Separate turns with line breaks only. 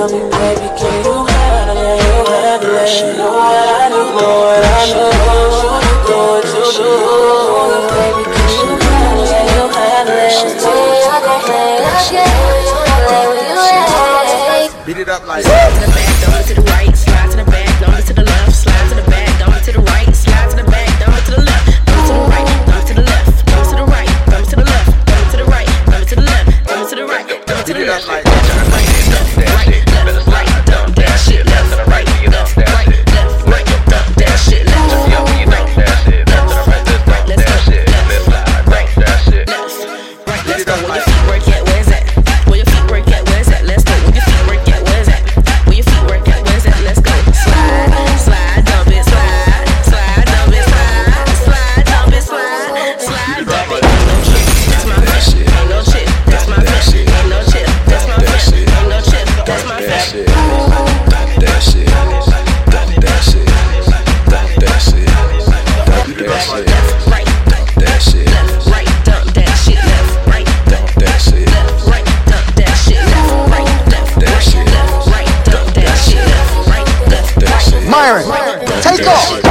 Tell me, baby, can
you handle it? You handle it. You know what I do, know what I know. What you do, what to do. Baby, can you handle it? You handle it. Beat it up like Slide to the back, dump it to the right, slide to the back, dump it to the left, slide to the back, dump it to the right, slide to the back, dump it to the left, dump to the right, dump to the left, dump to the right, dump to the left, dump
to
the right,
dump to the
left, dump to the right,
dump to the
left.
Myron, take off.